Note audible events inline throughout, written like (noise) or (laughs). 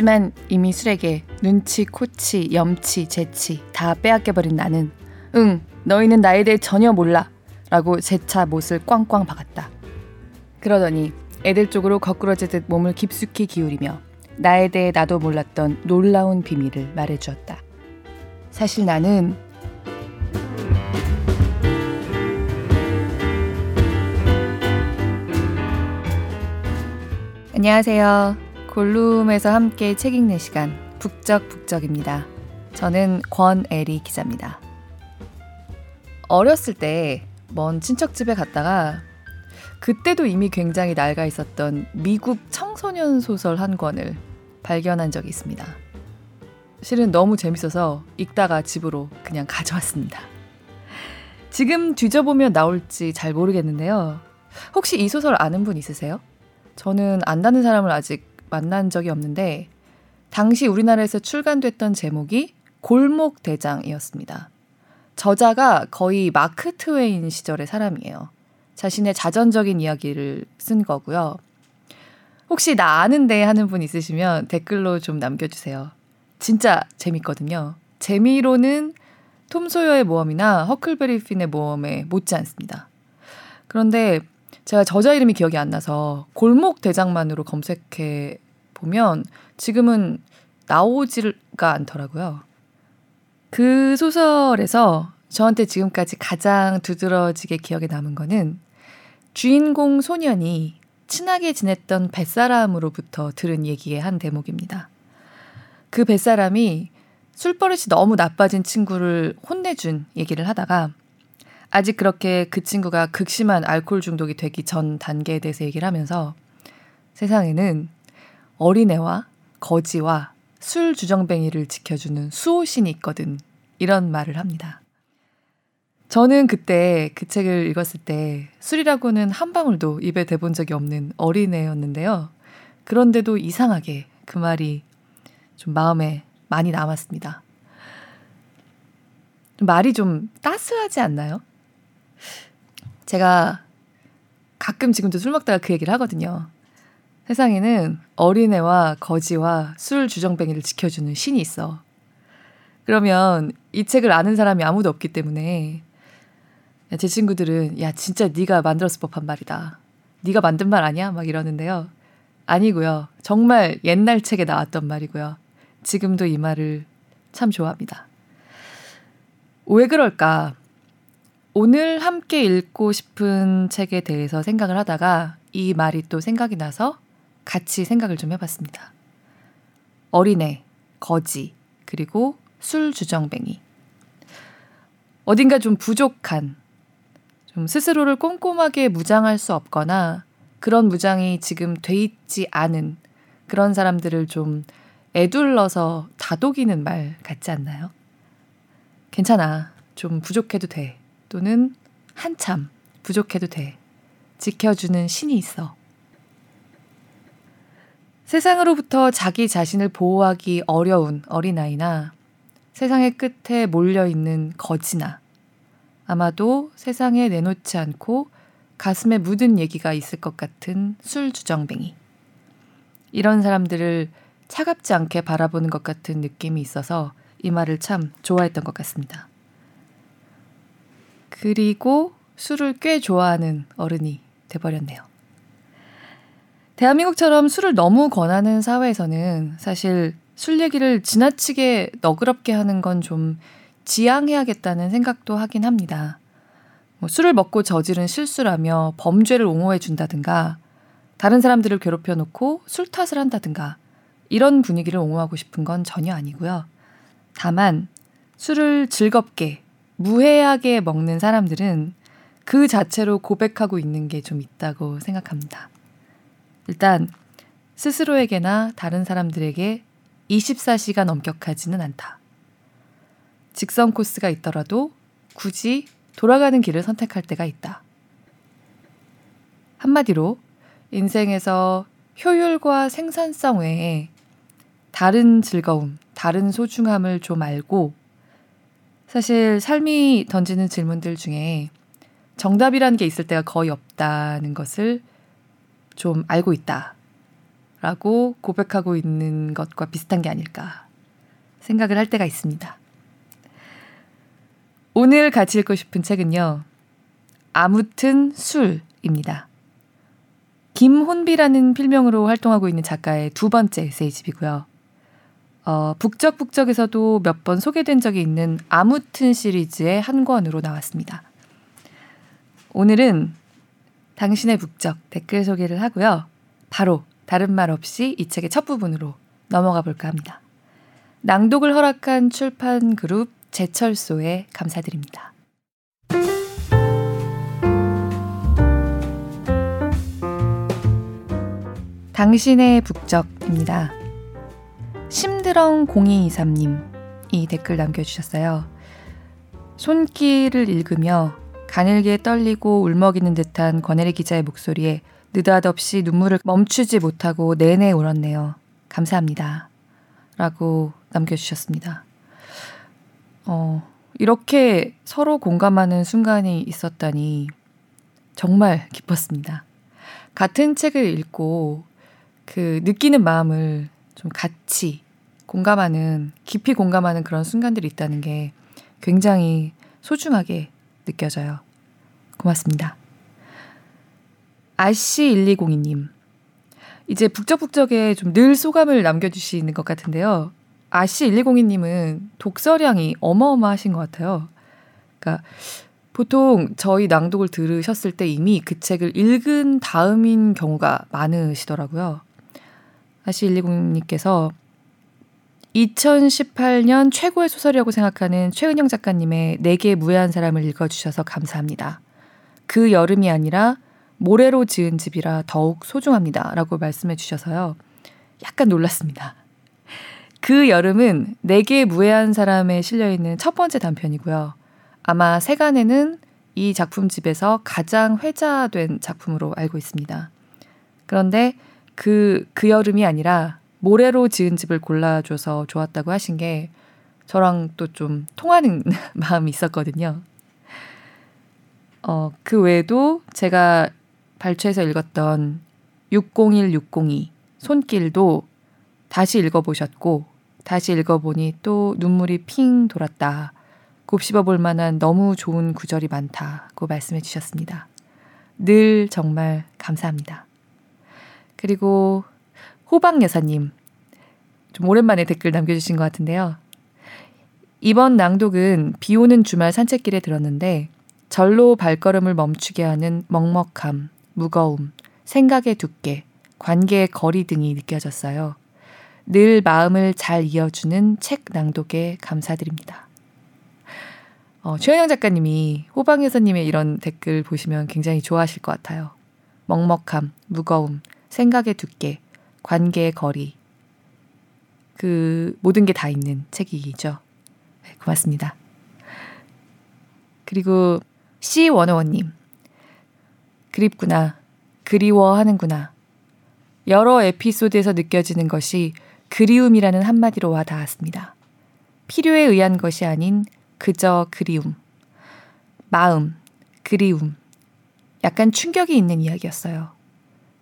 하지만 이미 술에게 눈치, 코치, 염치, 재치 다 빼앗겨버린 나는 응, 너희는 나에 대해 전혀 몰라 라고 재차 못을 꽝꽝 박았다. 그러더니 애들 쪽으로 거꾸러지듯 몸을 깊숙이 기울이며 나에 대해 나도 몰랐던 놀라운 비밀을 말해주었다. 사실 나는 안녕하세요. 골룸에서 함께 책 읽는 시간 북적북적입니다. 저는 권애리 기자입니다. 어렸을 때 먼 친척 집에 갔다가 그때도 이미 굉장히 낡아 있었던 미국 청소년 소설 한 권을 발견한 적이 있습니다. 실은 너무 재밌어서 읽다가 집으로 그냥 가져왔습니다. 지금 뒤져보면 나올지 잘 모르겠는데요. 혹시 이 소설 아는 분 있으세요? 저는 안다는 사람을 아직 만난 적이 없는데 당시 우리나라에서 출간됐던 제목이 골목 대장이었습니다. 저자가 거의 마크 트웨인 시절의 사람이에요. 자신의 자전적인 이야기를 쓴 거고요. 혹시 나 아는데 하는 분 있으시면 댓글로 좀 남겨주세요. 진짜 재밌거든요. 재미로는 톰 소여의 모험이나 허클베리 핀의 모험에 못지 않습니다. 그런데 제가 저자 이름이 기억이 안 나서 골목 대장만으로 검색해 보면 지금은 나오지가 않더라고요. 그 소설에서 저한테 지금까지 가장 두드러지게 기억에 남은 거는 주인공 소년이 친하게 지냈던 뱃사람으로부터 들은 얘기의 한 대목입니다. 그 뱃사람이 술버릇이 너무 나빠진 친구를 혼내준 얘기를 하다가 아직 그렇게 그 친구가 극심한 알코올 중독이 되기 전 단계에 대해서 얘기를 하면서 세상에는 어린애와 거지와 술 주정뱅이를 지켜주는 수호신이 있거든. 이런 말을 합니다. 저는 그때 그 책을 읽었을 때 술이라고는 한 방울도 입에 대본 적이 없는 어린애였는데요. 그런데도 이상하게 그 말이 좀 마음에 많이 남았습니다. 말이 좀 따스하지 않나요? 제가 가끔 지금도 술 먹다가 그 얘기를 하거든요. 세상에는 어린애와 거지와 술 주정뱅이를 지켜주는 신이 있어. 그러면 이 책을 아는 사람이 아무도 없기 때문에 제 친구들은 야 진짜 네가 만들었을 법한 말이다. 네가 만든 말 아니야? 막 이러는데요. 아니고요. 정말 옛날 책에 나왔던 말이고요. 지금도 이 말을 참 좋아합니다. 왜 그럴까? 오늘 함께 읽고 싶은 책에 대해서 생각을 하다가 이 말이 또 생각이 나서 같이 생각을 좀 해봤습니다. 어린애, 거지, 그리고 술 주정뱅이. 어딘가 좀 부족한, 좀 스스로를 꼼꼼하게 무장할 수 없거나 그런 무장이 지금 돼 있지 않은 그런 사람들을 좀 애둘러서 다독이는 말 같지 않나요? 괜찮아. 좀 부족해도 돼. 또는 한참 부족해도 돼. 지켜주는 신이 있어. 세상으로부터 자기 자신을 보호하기 어려운 어린아이나 세상의 끝에 몰려있는 거지나 아마도 세상에 내놓지 않고 가슴에 묻은 얘기가 있을 것 같은 술 주정뱅이. 이런 사람들을 차갑지 않게 바라보는 것 같은 느낌이 있어서 이 말을 참 좋아했던 것 같습니다. 그리고 술을 꽤 좋아하는 어른이 돼버렸네요. 대한민국처럼 술을 너무 권하는 사회에서는 사실 술 얘기를 지나치게 너그럽게 하는 건 좀 지양해야겠다는 생각도 하긴 합니다. 뭐 술을 먹고 저지른 실수라며 범죄를 옹호해 준다든가 다른 사람들을 괴롭혀 놓고 술 탓을 한다든가 이런 분위기를 옹호하고 싶은 건 전혀 아니고요. 다만 술을 즐겁게 무해하게 먹는 사람들은 그 자체로 고백하고 있는 게 좀 있다고 생각합니다. 일단 스스로에게나 다른 사람들에게 24시간 엄격하지는 않다. 직선 코스가 있더라도 굳이 돌아가는 길을 선택할 때가 있다. 한마디로 인생에서 효율과 생산성 외에 다른 즐거움, 다른 소중함을 좀 알고 사실 삶이 던지는 질문들 중에 정답이라는 게 있을 때가 거의 없다는 것을 좀 알고 있다. 라고 고백하고 있는 것과 비슷한 게 아닐까 생각을 할 때가 있습니다. 오늘 같이 읽고 싶은 책은요. 아무튼 술입니다. 김혼비라는 필명으로 활동하고 있는 작가의 두 번째 에세이집이고요. 어, 북적북적에서도 몇 번 소개된 적이 있는 아무튼 시리즈의 한 권으로 나왔습니다. 오늘은 당신의 북적 댓글 소개를 하고요. 바로 다른 말 없이 이 책의 첫 부분으로 넘어가 볼까 합니다. 낭독을 허락한 출판 그룹 제철소에 감사드립니다. 당신의 북적입니다. 심드렁 0223님 이 댓글 남겨주셨어요. 손길을 읽으며 가늘게 떨리고 울먹이는 듯한 권혜리 기자의 목소리에 느닷없이 눈물을 멈추지 못하고 내내 울었네요. 감사합니다. 라고 남겨주셨습니다. 어, 이렇게 서로 공감하는 순간이 있었다니 정말 기뻤습니다. 같은 책을 읽고 그 느끼는 마음을 좀 같이 공감하는, 깊이 공감하는 그런 순간들이 있다는 게 굉장히 소중하게 느껴져요. 고맙습니다. 아씨1202님. 이제 북적북적에 좀 늘 소감을 남겨주시는 것 같은데요. 아씨1202님은 독서량이 어마어마하신 것 같아요. 그러니까 보통 저희 낭독을 들으셨을 때 이미 그 책을 읽은 다음인 경우가 많으시더라고요. 아씨120님께서 2018년 최고의 소설이라고 생각하는 최은영 작가님의 내게 무해한 사람을 읽어주셔서 감사합니다. 그 여름이 아니라 모래로 지은 집이라 더욱 소중합니다. 라고 말씀해 주셔서요. 약간 놀랐습니다. 그 여름은 내게 무해한 사람에 실려있는 첫 번째 단편이고요. 아마 세간에는 이 작품집에서 가장 회자된 작품으로 알고 있습니다. 그런데 그, 그 여름이 아니라 모래로 지은 집을 골라줘서 좋았다고 하신 게 저랑 또 좀 통하는 (laughs) 마음이 있었거든요. 어, 그 외에도 제가 발췌해서 읽었던 601602 손길도 다시 읽어보셨고 다시 읽어보니 또 눈물이 핑 돌았다. 곱씹어 볼 만한 너무 좋은 구절이 많다고 말씀해 주셨습니다. 늘 정말 감사합니다. 그리고 호박 여사님 좀 오랜만에 댓글 남겨주신 것 같은데요. 이번 낭독은 비 오는 주말 산책길에 들었는데 절로 발걸음을 멈추게 하는 먹먹함, 무거움, 생각의 두께, 관계의 거리 등이 느껴졌어요. 늘 마음을 잘 이어주는 책 낭독에 감사드립니다. 어, 최현영 작가님이 호방 여사님의 이런 댓글 보시면 굉장히 좋아하실 것 같아요. 먹먹함, 무거움, 생각의 두께, 관계의 거리. 그 모든 게 다 있는 책이죠. 네, 고맙습니다. 그리고 C101님. 그립구나. 그리워하는구나. 여러 에피소드에서 느껴지는 것이 그리움이라는 한마디로 와 닿았습니다. 필요에 의한 것이 아닌 그저 그리움. 마음, 그리움. 약간 충격이 있는 이야기였어요.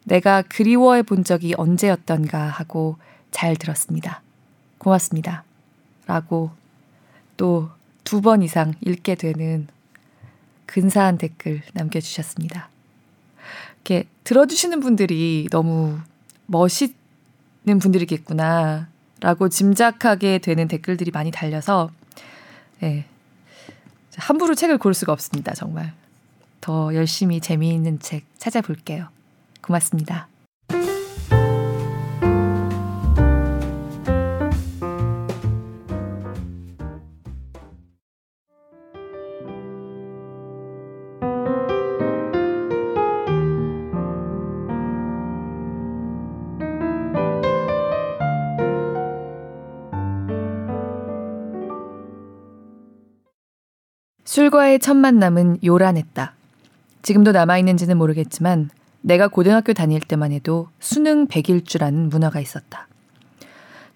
내가 그리워해 본 적이 언제였던가 하고 잘 들었습니다. 고맙습니다. 라고 또 두 번 이상 읽게 되는 근사한 댓글 남겨주셨습니다. 이렇게 들어주시는 분들이 너무 멋있는 분들이겠구나. 라고 짐작하게 되는 댓글들이 많이 달려서, 네. 함부로 책을 고를 수가 없습니다, 정말. 더 열심히 재미있는 책 찾아볼게요. 고맙습니다. 술과의 첫 만남은 요란했다. 지금도 남아있는지는 모르겠지만 내가 고등학교 다닐 때만 해도 수능 100일주라는 문화가 있었다.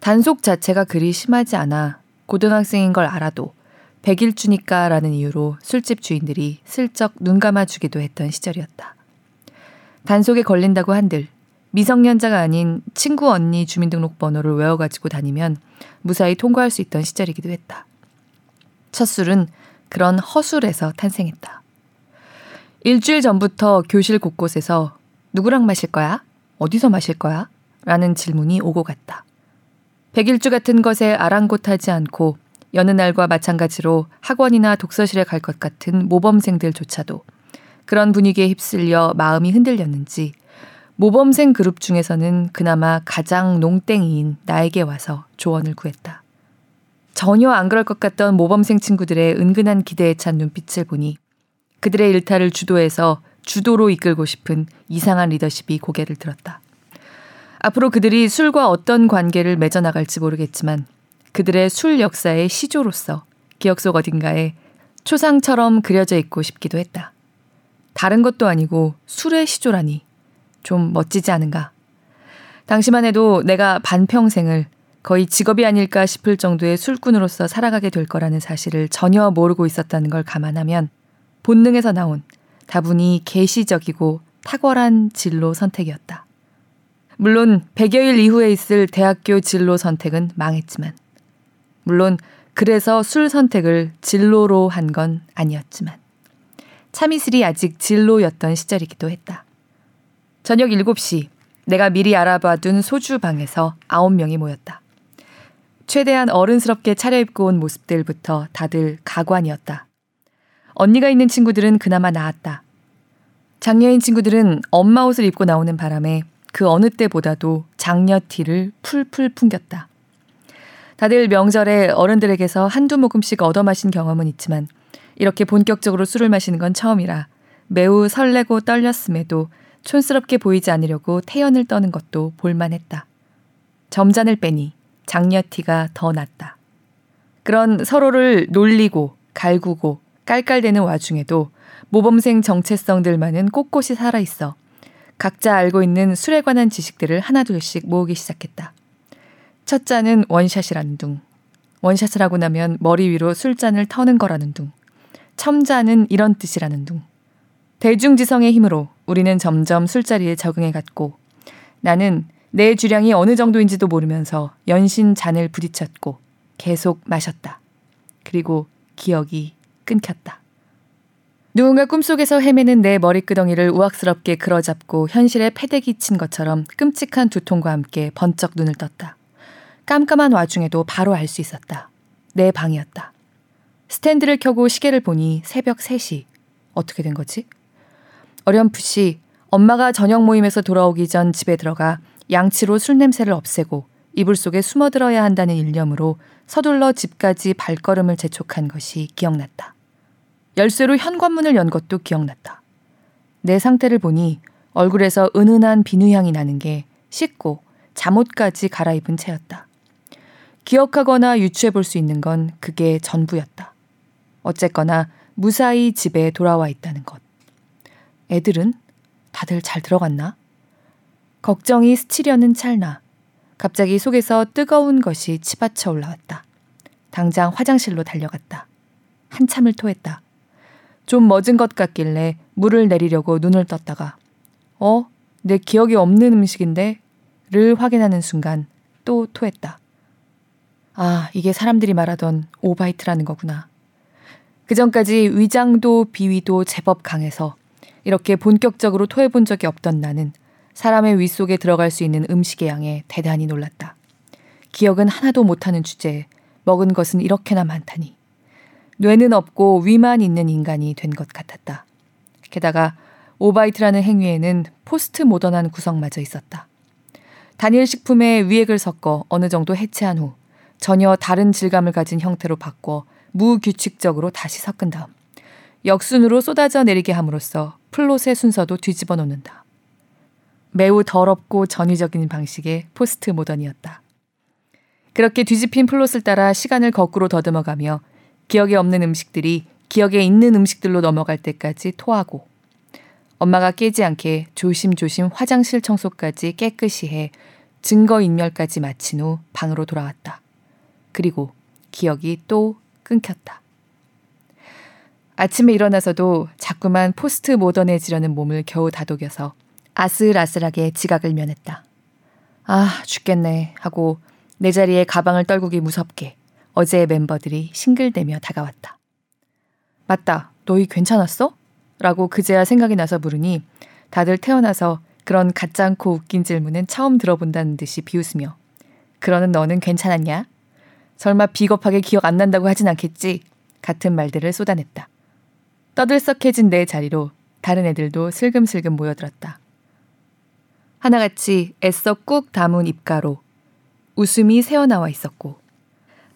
단속 자체가 그리 심하지 않아 고등학생인 걸 알아도 100일주니까 라는 이유로 술집 주인들이 슬쩍 눈 감아주기도 했던 시절이었다. 단속에 걸린다고 한들 미성년자가 아닌 친구 언니 주민등록번호를 외워가지고 다니면 무사히 통과할 수 있던 시절이기도 했다. 첫 술은 그런 허술에서 탄생했다. 일주일 전부터 교실 곳곳에서 누구랑 마실 거야? 어디서 마실 거야? 라는 질문이 오고 갔다. 백일주 같은 것에 아랑곳하지 않고 여느 날과 마찬가지로 학원이나 독서실에 갈 것 같은 모범생들조차도 그런 분위기에 휩쓸려 마음이 흔들렸는지 모범생 그룹 중에서는 그나마 가장 농땡이인 나에게 와서 조언을 구했다. 전혀 안 그럴 것 같던 모범생 친구들의 은근한 기대에 찬 눈빛을 보니 그들의 일탈을 주도해서 주도로 이끌고 싶은 이상한 리더십이 고개를 들었다. 앞으로 그들이 술과 어떤 관계를 맺어나갈지 모르겠지만 그들의 술 역사의 시조로서 기억 속 어딘가에 초상처럼 그려져 있고 싶기도 했다. 다른 것도 아니고 술의 시조라니 좀 멋지지 않은가. 당시만 해도 내가 반평생을 거의 직업이 아닐까 싶을 정도의 술꾼으로서 살아가게 될 거라는 사실을 전혀 모르고 있었다는 걸 감안하면 본능에서 나온 다분히 계시적이고 탁월한 진로 선택이었다. 물론 100여일 이후에 있을 대학교 진로 선택은 망했지만, 물론 그래서 술 선택을 진로로 한 건 아니었지만, 참이슬이 아직 진로였던 시절이기도 했다. 저녁 7시, 내가 미리 알아봐 둔 소주방에서 9명이 모였다. 최대한 어른스럽게 차려입고 온 모습들부터 다들 가관이었다. 언니가 있는 친구들은 그나마 나았다. 장녀인 친구들은 엄마 옷을 입고 나오는 바람에 그 어느 때보다도 장녀 티를 풀풀 풍겼다. 다들 명절에 어른들에게서 한두 모금씩 얻어 마신 경험은 있지만 이렇게 본격적으로 술을 마시는 건 처음이라 매우 설레고 떨렸음에도 촌스럽게 보이지 않으려고 태연을 떠는 것도 볼만했다. 점잔을 빼니 장녀 티가 더 낫다. 그런 서로를 놀리고 갈구고 깔깔대는 와중에도 모범생 정체성들만은 꼿꼿이 살아있어 각자 알고 있는 술에 관한 지식들을 하나둘씩 모으기 시작했다. 첫 잔은 원샷이라는 둥. 원샷을 하고 나면 머리 위로 술잔을 터는 거라는 둥. 첨자는 이런 뜻이라는 둥. 대중지성의 힘으로 우리는 점점 술자리에 적응해 갔고 나는 내 주량이 어느 정도인지도 모르면서 연신 잔을 부딪혔고 계속 마셨다. 그리고 기억이 끊겼다. 누군가 꿈속에서 헤매는 내 머리끄덩이를 우악스럽게 그어잡고 현실에 패대기 친 것처럼 끔찍한 두통과 함께 번쩍 눈을 떴다. 깜깜한 와중에도 바로 알 수 있었다. 내 방이었다. 스탠드를 켜고 시계를 보니 새벽 3시. 어떻게 된 거지? 어렴풋이 엄마가 저녁 모임에서 돌아오기 전 집에 들어가 양치로 술 냄새를 없애고 이불 속에 숨어들어야 한다는 일념으로 서둘러 집까지 발걸음을 재촉한 것이 기억났다. 열쇠로 현관문을 연 것도 기억났다. 내 상태를 보니 얼굴에서 은은한 비누향이 나는 게 씻고 잠옷까지 갈아입은 채였다. 기억하거나 유추해 볼 수 있는 건 그게 전부였다. 어쨌거나 무사히 집에 돌아와 있다는 것. 애들은 다들 잘 들어갔나? 걱정이 스치려는 찰나 갑자기 속에서 뜨거운 것이 치받쳐 올라왔다. 당장 화장실로 달려갔다. 한참을 토했다. 좀 멎은 것 같길래 물을 내리려고 눈을 떴다가 어? 내 기억이 없는 음식인데? 를 확인하는 순간 또 토했다. 아, 이게 사람들이 말하던 오바이트라는 거구나. 그 전까지 위장도 비위도 제법 강해서 이렇게 본격적으로 토해본 적이 없던 나는 사람의 위 속에 들어갈 수 있는 음식의 양에 대단히 놀랐다. 기억은 하나도 못하는 주제에 먹은 것은 이렇게나 많다니. 뇌는 없고 위만 있는 인간이 된 것 같았다. 게다가 오바이트라는 행위에는 포스트 모던한 구성마저 있었다. 단일 식품에 위액을 섞어 어느 정도 해체한 후 전혀 다른 질감을 가진 형태로 바꿔 무규칙적으로 다시 섞은 다음 역순으로 쏟아져 내리게 함으로써 플롯의 순서도 뒤집어 놓는다. 매우 더럽고 전위적인 방식의 포스트 모던이었다. 그렇게 뒤집힌 플롯을 따라 시간을 거꾸로 더듬어가며 기억에 없는 음식들이 기억에 있는 음식들로 넘어갈 때까지 토하고 엄마가 깨지 않게 조심조심 화장실 청소까지 깨끗이 해 증거인멸까지 마친 후 방으로 돌아왔다. 그리고 기억이 또 끊겼다. 아침에 일어나서도 자꾸만 포스트 모던해지려는 몸을 겨우 다독여서 아슬아슬하게 지각을 면했다. 아, 죽겠네 하고 내 자리에 가방을 떨구기 무섭게 어제의 멤버들이 싱글대며 다가왔다. 맞다. 너희 괜찮았어? 라고 그제야 생각이 나서 물으니 다들 태어나서 그런 가짜않고 웃긴 질문은 처음 들어본다는 듯이 비웃으며 그러는 너는 괜찮았냐? 설마 비겁하게 기억 안 난다고 하진 않겠지? 같은 말들을 쏟아냈다. 떠들썩해진 내 자리로 다른 애들도 슬금슬금 모여들었다. 하나같이 애써 꾹 담은 입가로 웃음이 새어나와 있었고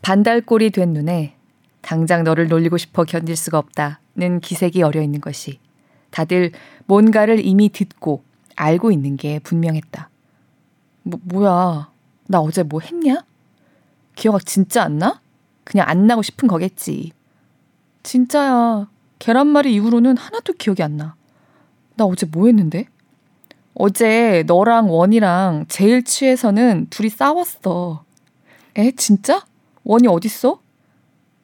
반달꼴이 된 눈에 당장 너를 놀리고 싶어 견딜 수가 없다는 기색이 어려 있는 것이 다들 뭔가를 이미 듣고 알고 있는 게 분명했다. 뭐, 뭐야. 나 어제 뭐 했냐? 기억 진짜 안 나? 그냥 안 나고 싶은 거겠지. 진짜야. 계란말이 이후로는 하나도 기억이 안 나. 나 어제 뭐 했는데? 어제 너랑 원이랑 제일 취해서는 둘이 싸웠어. 에? 진짜? 원이 어딨어?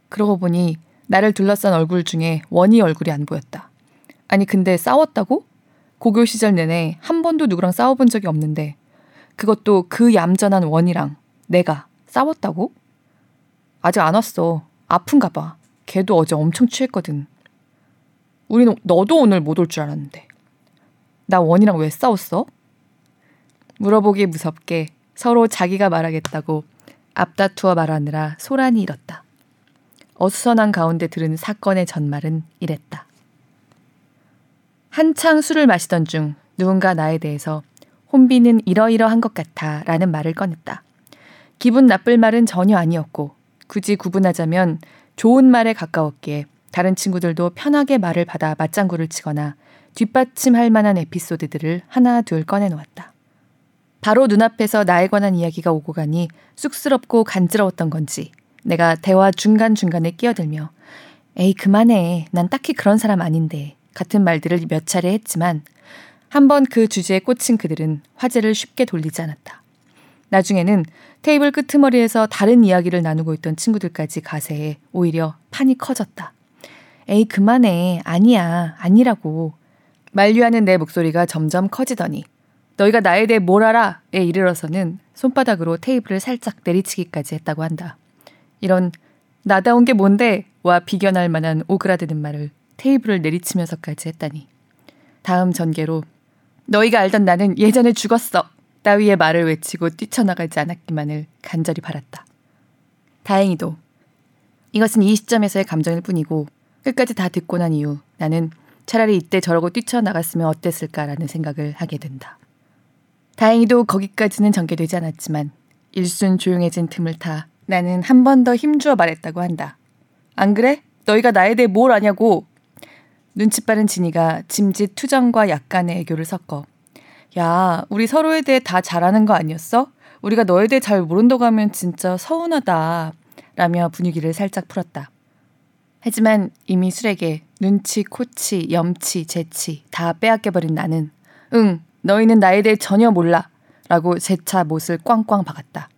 그러고 보니 나를 둘러싼 얼굴 중에 원희 얼굴이 안 보였다. 아니 근데 싸웠다고? 고교 시절 내내 한 번도 누구랑 싸워본 적이 없는데 그것도 그 얌전한 원이랑 내가 싸웠다고? 아직 안 왔어. 아픈가 봐. 걔도 어제 엄청 취했거든. 우리는 너도 오늘 못 올 줄 알았는데. 나 원이랑 왜 싸웠어? 물어보기 무섭게 서로 자기가 말하겠다고 앞다투어 말하느라 소란이 일었다. 어수선한 가운데 들은 사건의 전말은 이랬다. 한창 술을 마시던 중 누군가 나에 대해서 혼비는 이러이러한 것 같아 라는 말을 꺼냈다. 기분 나쁠 말은 전혀 아니었고 굳이 구분하자면 좋은 말에 가까웠기에 다른 친구들도 편하게 말을 받아 맞장구를 치거나 뒷받침할 만한 에피소드들을 하나 둘 꺼내놓았다. 바로 눈앞에서 나에 관한 이야기가 오고 가니 쑥스럽고 간지러웠던 건지 내가 대화 중간중간에 끼어들며 에이 그만해 난 딱히 그런 사람 아닌데 같은 말들을 몇 차례 했지만 한 번 그 주제에 꽂힌 그들은 화제를 쉽게 돌리지 않았다. 나중에는 테이블 끄트머리에서 다른 이야기를 나누고 있던 친구들까지 가세해 오히려 판이 커졌다. 에이 그만해 아니야 아니라고 만류하는 내 목소리가 점점 커지더니 너희가 나에 대해 뭘 알아? 에 이르러서는 손바닥으로 테이블을 살짝 내리치기까지 했다고 한다. 이런 나다운 게 뭔데? 와 비견할 만한 오그라드는 말을 테이블을 내리치면서까지 했다니. 다음 전개로 너희가 알던 나는 예전에 죽었어. 따위의 말을 외치고 뛰쳐나가지 않았기만을 간절히 바랐다. 다행히도 이것은 이 시점에서의 감정일 뿐이고 끝까지 다 듣고 난 이후 나는 차라리 이때 저러고 뛰쳐나갔으면 어땠을까라는 생각을 하게 된다. 다행히도 거기까지는 전개되지 않았지만 일순 조용해진 틈을 타 나는 한 번 더 힘주어 말했다고 한다. 안 그래? 너희가 나에 대해 뭘 아냐고. 눈치 빠른 진이가 짐짓 투정과 약간의 애교를 섞어. 야, 우리 서로에 대해 다 잘하는 거 아니었어? 우리가 너에 대해 잘 모른다고 하면 진짜 서운하다. 라며 분위기를 살짝 풀었다. 하지만 이미 술에게 눈치, 코치, 염치, 재치 다 빼앗겨버린 나는 응, 너희는 나에 대해 전혀 몰라. 라고 재차 못을 꽝꽝 박았다.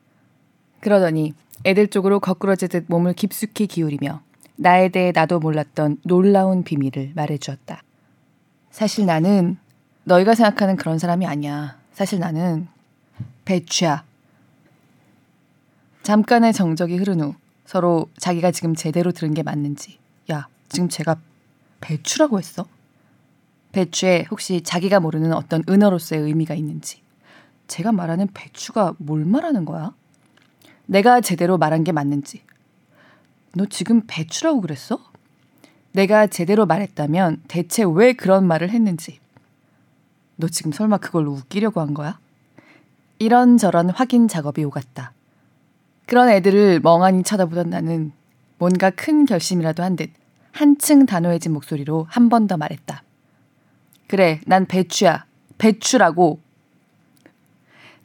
그러더니 애들 쪽으로 거꾸러지듯 몸을 깊숙이 기울이며 나에 대해 나도 몰랐던 놀라운 비밀을 말해주었다. 사실 나는 너희가 생각하는 그런 사람이 아니야. 사실 나는 배추야. 잠깐의 정적이 흐른 후 서로 자기가 지금 제대로 들은 게 맞는지 야 지금 제가 배추라고 했어? 배추에 혹시 자기가 모르는 어떤 은어로서의 의미가 있는지 제가 말하는 배추가 뭘 말하는 거야? 내가 제대로 말한 게 맞는지 너 지금 배추라고 그랬어? 내가 제대로 말했다면 대체 왜 그런 말을 했는지 너 지금 설마 그걸 웃기려고 한 거야? 이런저런 확인 작업이 오갔다. 그런 애들을 멍하니 쳐다보던 나는 뭔가 큰 결심이라도 한 듯 한층 단호해진 목소리로 한 번 더 말했다. 그래, 난 배추야. 배추라고.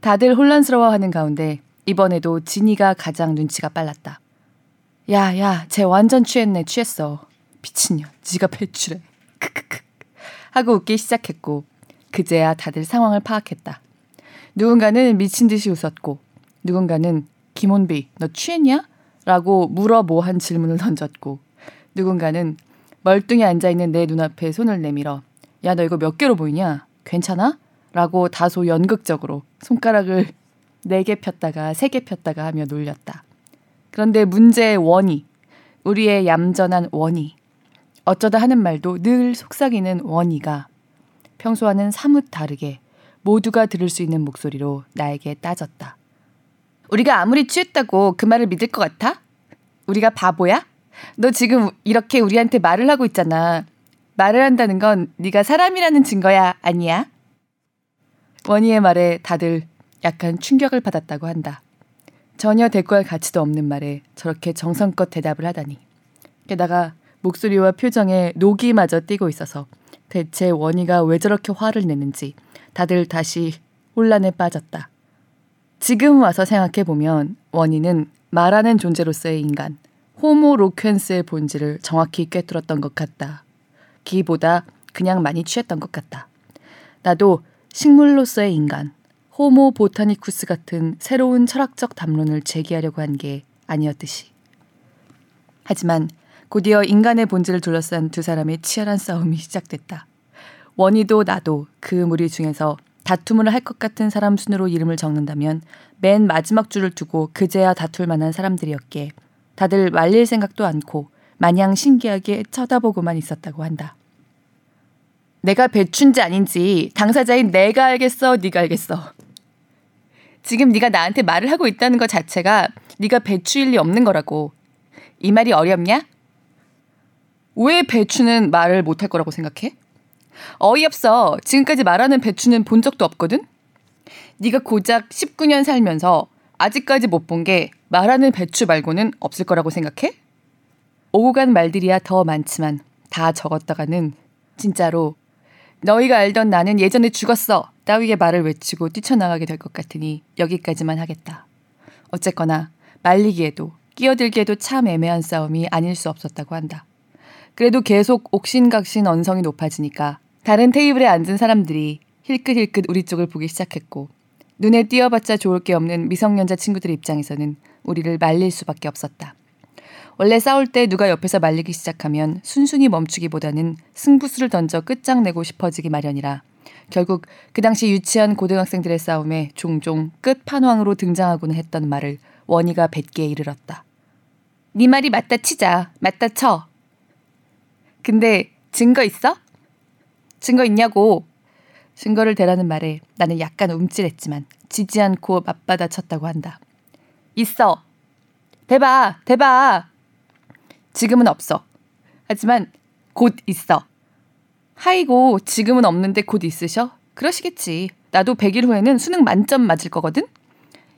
다들 혼란스러워하는 가운데 이번에도 진이가 가장 눈치가 빨랐다. 야, 야, 쟤 완전 취했네, 취했어. 미친년, 지가 배추래. 크크크. 하고 웃기 시작했고 그제야 다들 상황을 파악했다. 누군가는 미친 듯이 웃었고 누군가는 김원비, 너 취했냐? 라고 물어보한 질문을 던졌고 누군가는 멀뚱히 앉아있는 내 눈앞에 손을 내밀어 야 너 이거 몇 개로 보이냐? 괜찮아? 라고 다소 연극적으로 손가락을 (laughs) 네 개 폈다가 세 개 폈다가 하며 놀렸다. 그런데 문제의 원이, 우리의 얌전한 원이, 어쩌다 하는 말도 늘 속삭이는 원이가 평소와는 사뭇 다르게 모두가 들을 수 있는 목소리로 나에게 따졌다. 우리가 아무리 취했다고 그 말을 믿을 것 같아? 우리가 바보야? 너 지금 이렇게 우리한테 말을 하고 있잖아. 말을 한다는 건 네가 사람이라는 증거야, 아니야? 원희의 말에 다들 약간 충격을 받았다고 한다. 전혀 대꾸할 가치도 없는 말에 저렇게 정성껏 대답을 하다니. 게다가 목소리와 표정에 녹이 마저 띄고 있어서 대체 원희가 왜 저렇게 화를 내는지 다들 다시 혼란에 빠졌다. 지금 와서 생각해보면 원희는 말하는 존재로서의 인간, 호모 로켄스의 본질을 정확히 꿰뚫었던 것 같다. 기보다 그냥 많이 취했던 것 같다. 나도 식물로서의 인간, 호모 보타니쿠스 같은 새로운 철학적 담론을 제기하려고 한 게 아니었듯이. 하지만 곧이어 인간의 본질을 둘러싼 두 사람의 치열한 싸움이 시작됐다. 원희도 나도 그 무리 중에서 다툼을 할 것 같은 사람 순으로 이름을 적는다면 맨 마지막 줄을 두고 그제야 다툴 만한 사람들이었기에 다들 말릴 생각도 않고 마냥 신기하게 쳐다보고만 있었다고 한다. 내가 배춘지 아닌지 당사자인 내가 알겠어, 네가 알겠어. 지금 네가 나한테 말을 하고 있다는 것 자체가 네가 배추일 리 없는 거라고. 이 말이 어렵냐? 왜 배추는 말을 못 할 거라고 생각해? 어이없어. 지금까지 말하는 배추는 본 적도 없거든? 네가 고작 19년 살면서 아직까지 못 본 게 말하는 배추 말고는 없을 거라고 생각해? 오고 간 말들이야 더 많지만 다 적었다가는 진짜로 너희가 알던 나는 예전에 죽었어 따위의 말을 외치고 뛰쳐나가게 될 것 같으니 여기까지만 하겠다. 어쨌거나 말리기에도 끼어들기에도 참 애매한 싸움이 아닐 수 없었다고 한다. 그래도 계속 옥신각신 언성이 높아지니까 다른 테이블에 앉은 사람들이 힐끗힐끗 우리 쪽을 보기 시작했고 눈에 띄어봤자 좋을 게 없는 미성년자 친구들 입장에서는 우리를 말릴 수밖에 없었다. 원래 싸울 때 누가 옆에서 말리기 시작하면 순순히 멈추기보다는 승부수를 던져 끝장내고 싶어지기 마련이라 결국 그 당시 유치한 고등학생들의 싸움에 종종 끝판왕으로 등장하고는 했던 말을 원희가 뱉기에 이르렀다. 네 말이 맞다 치자. 맞다 쳐. 근데 증거 있어? 증거 있냐고. 증거를 대라는 말에 나는 약간 움찔했지만 지지 않고 맞받아 쳤다고 한다. 있어. 대봐, 대봐. 지금은 없어. 하지만 곧 있어. 하이고 지금은 없는데 곧 있으셔? 그러시겠지. 나도 100일 후에는 수능 만점 맞을 거거든?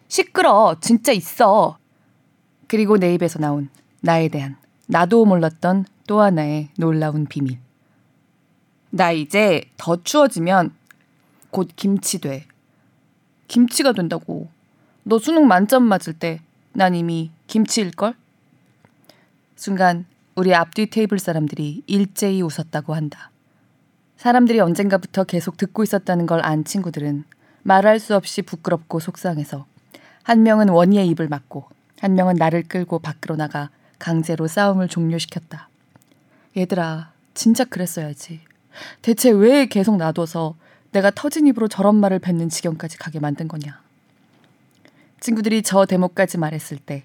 시끄러. 진짜 있어. 그리고 내 입에서 나온 나에 대한 나도 몰랐던 또 하나의 놀라운 비밀. 나 이제 더 추워지면 곧 김치 돼. 김치가 된다고. 너 수능 만점 맞을 때 난 이미 김치일걸? 순간 우리 앞뒤 테이블 사람들이 일제히 웃었다고 한다. 사람들이 언젠가부터 계속 듣고 있었다는 걸 안 친구들은 말할 수 없이 부끄럽고 속상해서 한 명은 원희의 입을 막고 한 명은 나를 끌고 밖으로 나가 강제로 싸움을 종료시켰다. 얘들아, 진짜 그랬어야지. 대체 왜 계속 놔둬서 내가 터진 입으로 저런 말을 뱉는 지경까지 가게 만든 거냐. 친구들이 저 대목까지 말했을 때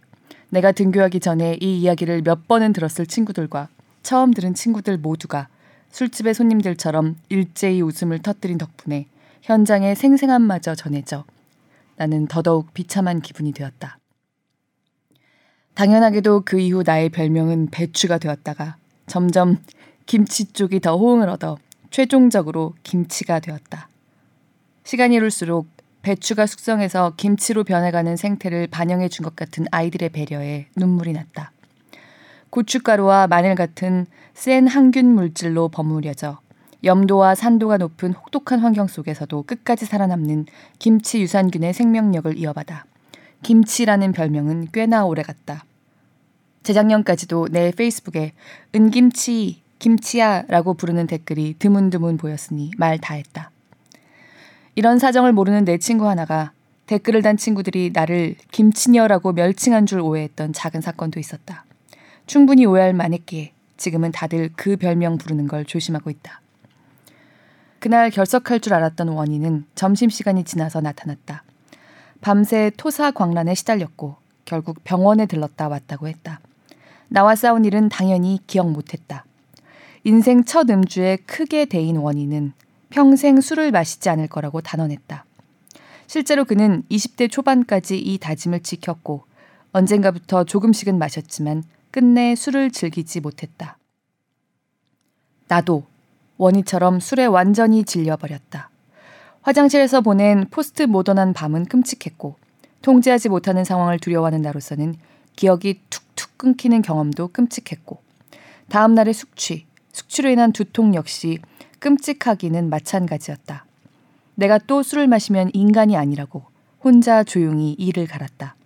내가 등교하기 전에 이 이야기를 몇 번은 들었을 친구들과 처음 들은 친구들 모두가 술집의 손님들처럼 일제히 웃음을 터뜨린 덕분에 현장의 생생함마저 전해져 나는 더더욱 비참한 기분이 되었다. 당연하게도 그 이후 나의 별명은 배추가 되었다가 점점 김치 쪽이 더 호응을 얻어 최종적으로 김치가 되었다. 시간이 흐를수록 배추가 숙성해서 김치로 변해가는 생태를 반영해 준 것 같은 아이들의 배려에 눈물이 났다. 고춧가루와 마늘 같은 센 항균 물질로 버무려져 염도와 산도가 높은 혹독한 환경 속에서도 끝까지 살아남는 김치 유산균의 생명력을 이어받아 김치라는 별명은 꽤나 오래갔다. 재작년까지도 내 페이스북에 은김치, 김치야 라고 부르는 댓글이 드문드문 보였으니 말 다했다. 이런 사정을 모르는 내 친구 하나가 댓글을 단 친구들이 나를 김치녀라고 멸칭한 줄 오해했던 작은 사건도 있었다. 충분히 오해할 만했기에 지금은 다들 그 별명 부르는 걸 조심하고 있다. 그날 결석할 줄 알았던 원인은 점심시간이 지나서 나타났다. 밤새 토사광란에 시달렸고 결국 병원에 들렀다 왔다고 했다. 나와 싸운 일은 당연히 기억 못했다. 인생 첫 음주에 크게 대인 원인은 평생 술을 마시지 않을 거라고 단언했다. 실제로 그는 20대 초반까지 이 다짐을 지켰고 언젠가부터 조금씩은 마셨지만 끝내 술을 즐기지 못했다. 나도 원희처럼 술에 완전히 질려버렸다. 화장실에서 보낸 포스트 모던한 밤은 끔찍했고 통제하지 못하는 상황을 두려워하는 나로서는 기억이 툭툭 끊기는 경험도 끔찍했고 다음 날의 숙취, 숙취로 인한 두통 역시 끔찍하기는 마찬가지였다. 내가 또 술을 마시면 인간이 아니라고 혼자 조용히 이를 갈았다.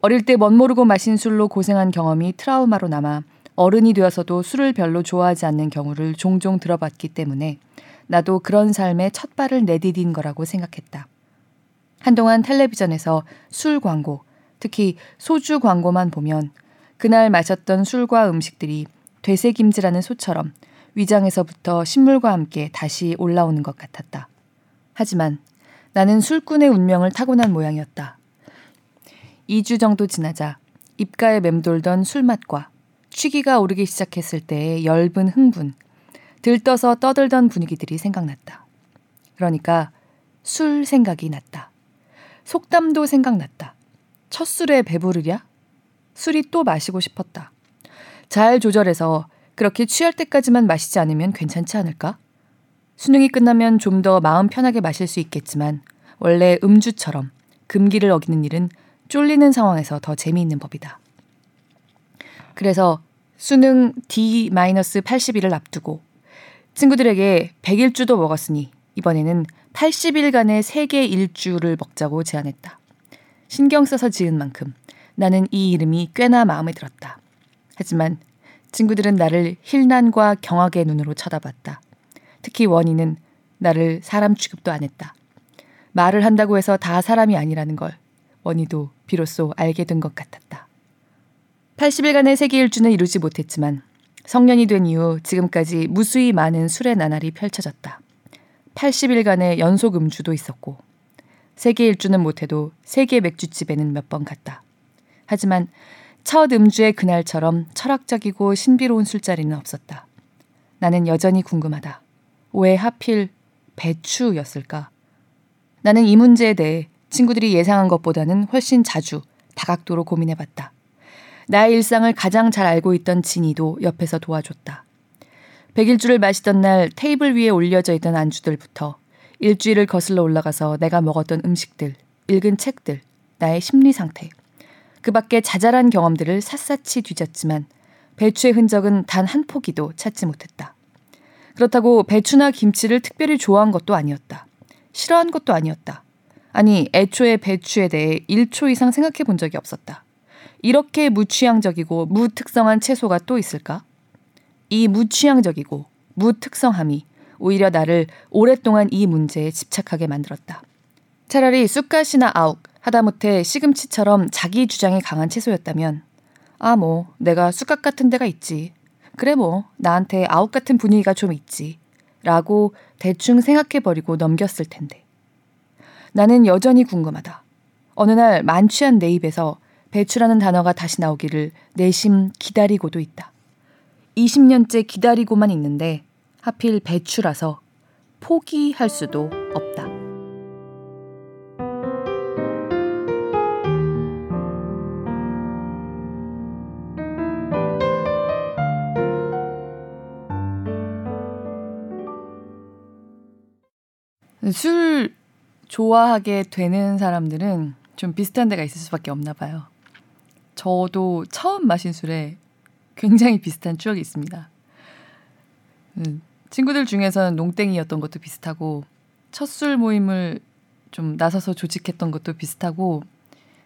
어릴 때 멋모르고 마신 술로 고생한 경험이 트라우마로 남아 어른이 되어서도 술을 별로 좋아하지 않는 경우를 종종 들어봤기 때문에 나도 그런 삶에 첫 발을 내디딘 거라고 생각했다. 한동안 텔레비전에서 술 광고, 특히 소주 광고만 보면 그날 마셨던 술과 음식들이 되새김질하는 소처럼 위장에서부터 신물과 함께 다시 올라오는 것 같았다. 하지만 나는 술꾼의 운명을 타고난 모양이었다. 2주 정도 지나자 입가에 맴돌던 술맛과 취기가 오르기 시작했을 때의 엷은 흥분, 들떠서 떠들던 분위기들이 생각났다. 그러니까 술 생각이 났다. 속담도 생각났다. 첫 술에 배부르랴? 술이 또 마시고 싶었다. 잘 조절해서 그렇게 취할 때까지만 마시지 않으면 괜찮지 않을까? 수능이 끝나면 좀 더 마음 편하게 마실 수 있겠지만 원래 음주처럼 금기를 어기는 일은 쫄리는 상황에서 더 재미있는 법이다. 그래서 수능 D-81을 앞두고 친구들에게 100일주도 먹었으니 이번에는 80일간의 세계 일주를 먹자고 제안했다. 신경 써서 지은 만큼 나는 이 이름이 꽤나 마음에 들었다. 하지만 친구들은 나를 힐난과 경악의 눈으로 쳐다봤다. 특히 원희는 나를 사람 취급도 안 했다. 말을 한다고 해서 다 사람이 아니라는 걸 원희도 비로소 알게 된 것 같았다. 80일간의 세계 일주는 이루지 못했지만 성년이 된 이후 지금까지 무수히 많은 술의 나날이 펼쳐졌다. 80일간의 연속 음주도 있었고 세계 일주는 못해도 세계 맥주집에는 몇 번 갔다. 하지만 첫 음주의 그날처럼 철학적이고 신비로운 술자리는 없었다. 나는 여전히 궁금하다. 왜 하필 배추였을까? 나는 이 문제에 대해 친구들이 예상한 것보다는 훨씬 자주 다각도로 고민해봤다. 나의 일상을 가장 잘 알고 있던 진이도 옆에서 도와줬다. 백일주를 마시던 날 테이블 위에 올려져 있던 안주들부터 일주일을 거슬러 올라가서 내가 먹었던 음식들, 읽은 책들, 나의 심리 상태, 그 밖에 자잘한 경험들을 샅샅이 뒤졌지만 배추의 흔적은 단 한 포기도 찾지 못했다. 그렇다고 배추나 김치를 특별히 좋아한 것도 아니었다. 싫어한 것도 아니었다. 아니, 애초에 배추에 대해 1초 이상 생각해 본 적이 없었다. 이렇게 무취향적이고 무특성한 채소가 또 있을까? 이 무취향적이고 무특성함이 오히려 나를 오랫동안 이 문제에 집착하게 만들었다. 차라리 쑥갓이나 아욱, 하다못해 시금치처럼 자기 주장이 강한 채소였다면 아, 뭐, 내가 쑥갓 같은 데가 있지. 그래, 뭐, 나한테 아욱 같은 분위기가 좀 있지. 라고 대충 생각해버리고 넘겼을 텐데. 나는 여전히 궁금하다. 어느 날 만취한 내 입에서 배추라는 단어가 다시 나오기를 내심 기다리고도 있다. 20년째 기다리고만 있는데 하필 배추라서 포기할 수도 없다. 술 좋아하게 되는 사람들은 좀 비슷한 데가 있을 수밖에 없나 봐요. 저도 처음 마신 술에 굉장히 비슷한 추억이 있습니다. 음, 친구들 중에서는 농땡이였던 것도 비슷하고 첫 술 모임을 좀 나서서 조직했던 것도 비슷하고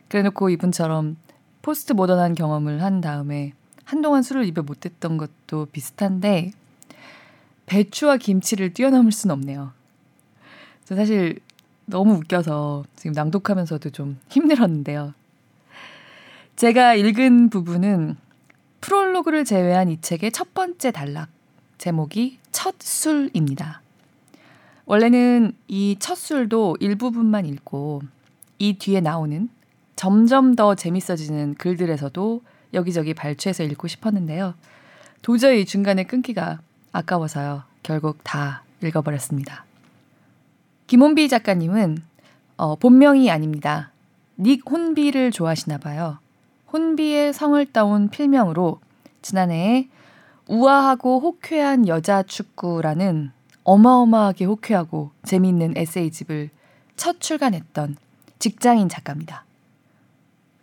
그래놓고 이분처럼 포스트 모던한 경험을 한 다음에 한동안 술을 입에 못 댔던 것도 비슷한데 배추와 김치를 뛰어넘을 순 없네요. 저 사실 너무 웃겨서 지금 낭독하면서도 좀 힘들었는데요. 제가 읽은 부분은 프롤로그를 제외한 이 책의 첫 번째 단락, 제목이 첫 술입니다. 원래는 이 첫 술도 일부분만 읽고 이 뒤에 나오는 점점 더 재밌어지는 글들에서도 여기저기 발췌해서 읽고 싶었는데요. 도저히 중간에 끊기가 아까워서요. 결국 다 읽어버렸습니다. 김혼비 작가님은 어, 본명이 아닙니다. 닉 혼비를 좋아하시나 봐요. 혼비의 성을 따온 필명으로 지난해에 우아하고 호쾌한 여자 축구라는 어마어마하게 호쾌하고 재미있는 에세이집을 첫 출간했던 직장인 작가입니다.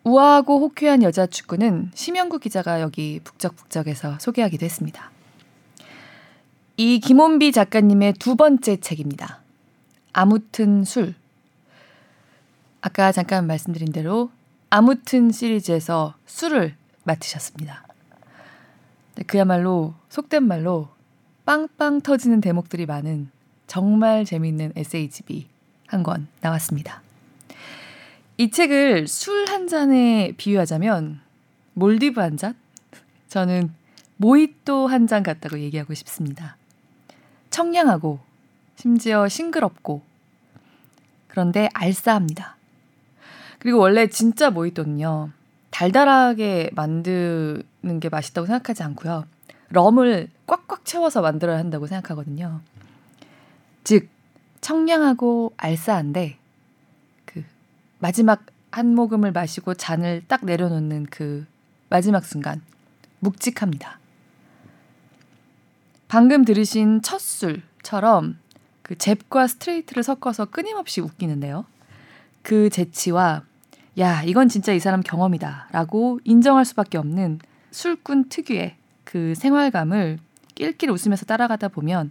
우아하고 호쾌한 여자 축구는 심영구 기자가 여기 북적북적해서 소개하기도 했습니다. 이 김원비 작가님의 두 번째 책입니다. 아무튼 술. 아까 잠깐 말씀드린 대로 아무튼 시리즈에서 술을 맡으셨습니다. 그야말로 속된 말로 빵빵 터지는 대목들이 많은 정말 재미있는 에세이집이 한 권 나왔습니다. 이 책을 술 한 잔에 비유하자면 몰디브 한 잔? 저는 모히또 한 잔 같다고 얘기하고 싶습니다. 청량하고 심지어 싱그럽고 그런데 알싸합니다. 그리고 원래 진짜 모히또는요. 달달하게 만드는 게 맛있다고 생각하지 않고요. 럼을 꽉꽉 채워서 만들어야 한다고 생각하거든요. 즉 청량하고 알싸한데 마지막 한 모금을 마시고 잔을 딱 내려놓는 그 마지막 순간 묵직합니다. 방금 들으신 첫 술처럼 그 잽과 스트레이트를 섞어서 끊임없이 웃기는데요. 그 재치와 야, 이건 진짜 이 사람 경험이다 라고 인정할 수밖에 없는 술꾼 특유의 그 생활감을 낄낄 웃으면서 따라가다 보면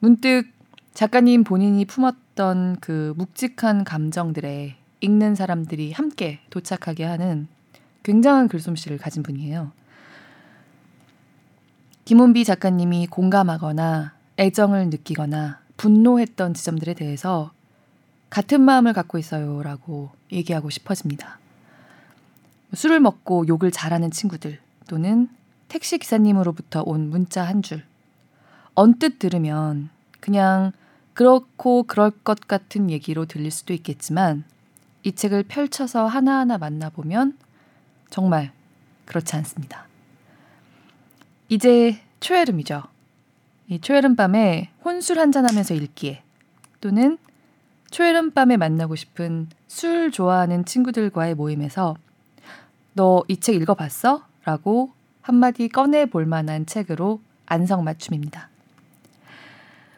문득 작가님 본인이 품었던 그 묵직한 감정들에 읽는 사람들이 함께 도착하게 하는 굉장한 글솜씨를 가진 분이에요. 김은비 작가님이 공감하거나 애정을 느끼거나 분노했던 지점들에 대해서 같은 마음을 갖고 있어요 라고 얘기하고 싶어집니다. 술을 먹고 욕을 잘하는 친구들 또는 택시 기사님으로부터 온 문자 한 줄. 언뜻 들으면 그냥 그렇고 그럴 것 같은 얘기로 들릴 수도 있겠지만 이 책을 펼쳐서 하나하나 만나보면 정말 그렇지 않습니다. 이제 초여름이죠. 이 초여름 밤에 혼술 한잔하면서 읽기에 또는 초여름 밤에 만나고 싶은 술 좋아하는 친구들과의 모임에서 너 이 책 읽어봤어? 라고 한마디 꺼내 볼 만한 책으로 안성맞춤입니다.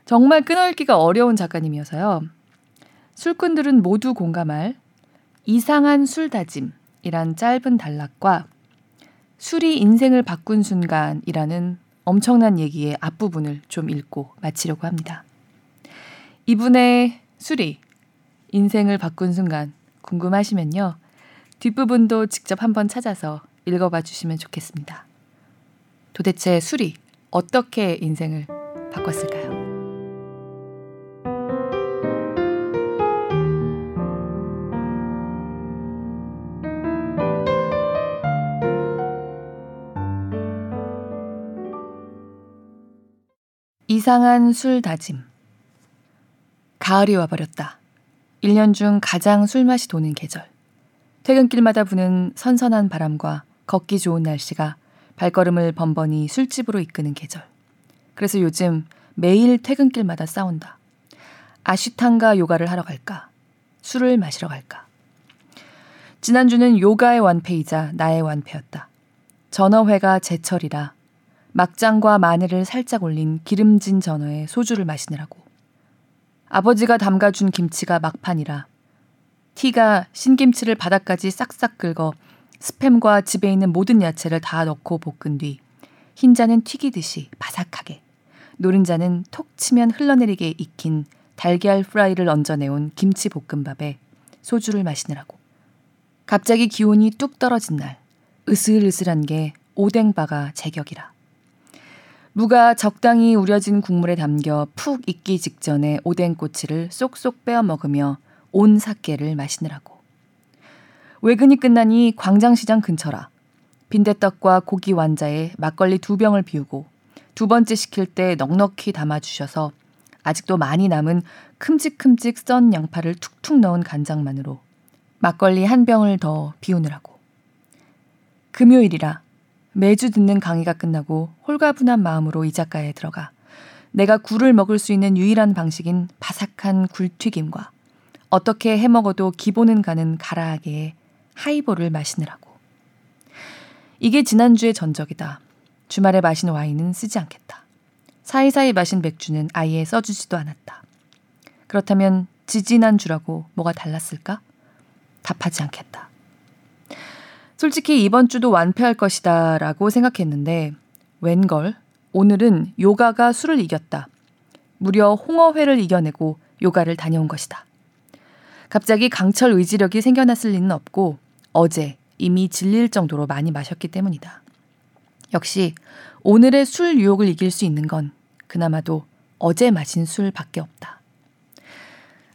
정말 끊어읽기가 어려운 작가님이어서요. 술꾼들은 모두 공감할 이상한 술 다짐이란 짧은 단락과 술이 인생을 바꾼 순간이라는 엄청난 얘기의 앞부분을 좀 읽고 마치려고 합니다. 이분의 술이 인생을 바꾼 순간 궁금하시면요. 뒷부분도 직접 한번 찾아서 읽어봐 주시면 좋겠습니다. 도대체 술이 어떻게 인생을 바꿨을까요? 이상한 술 다짐. 가을이 와버렸다. 1년 중 가장 술맛이 도는 계절. 퇴근길마다 부는 선선한 바람과 걷기 좋은 날씨가 발걸음을 번번이 술집으로 이끄는 계절. 그래서 요즘 매일 퇴근길마다 싸운다. 아쉬탕가 요가를 하러 갈까? 술을 마시러 갈까? 지난주는 요가의 완패이자 나의 완패였다. 전어회가 제철이라 막장과 마늘을 살짝 올린 기름진 전어에 소주를 마시느라고. 아버지가 담가준 김치가 막판이라 티가 신김치를 바닥까지 싹싹 긁어 스팸과 집에 있는 모든 야채를 다 넣고 볶은 뒤 흰자는 튀기듯이 바삭하게 노른자는 톡 치면 흘러내리게 익힌 달걀 프라이를 얹어내온 김치 볶음밥에 소주를 마시느라고. 갑자기 기온이 뚝 떨어진 날 으슬으슬한 게 오뎅바가 제격이라. 무가 적당히 우려진 국물에 담겨 푹 익기 직전에 오뎅 꼬치를 쏙쏙 빼어 먹으며 온 사케를 마시느라고. 외근이 끝나니 광장시장 근처라. 빈대떡과 고기 완자에 막걸리 두 병을 비우고 두 번째 시킬 때 넉넉히 담아주셔서 아직도 많이 남은 큼직큼직 썬 양파를 툭툭 넣은 간장만으로 막걸리 한 병을 더 비우느라고. 금요일이라 매주 듣는 강의가 끝나고 홀가분한 마음으로 이 작가에 들어가 내가 굴을 먹을 수 있는 유일한 방식인 바삭한 굴튀김과 어떻게 해 먹어도 기본은 가는 가라하게의 하이볼을 마시느라고. 이게 지난주의 전적이다. 주말에 마신 와인은 쓰지 않겠다. 사이사이 마신 맥주는 아예 써주지도 않았다. 그렇다면 지지난 주라고 뭐가 달랐을까? 답하지 않겠다. 솔직히 이번 주도 완패할 것이다 라고 생각했는데, 웬걸, 오늘은 요가가 술을 이겼다. 무려 홍어회를 이겨내고 요가를 다녀온 것이다. 갑자기 강철 의지력이 생겨났을 리는 없고, 어제 이미 질릴 정도로 많이 마셨기 때문이다. 역시 오늘의 술 유혹을 이길 수 있는 건 그나마도 어제 마신 술 밖에 없다.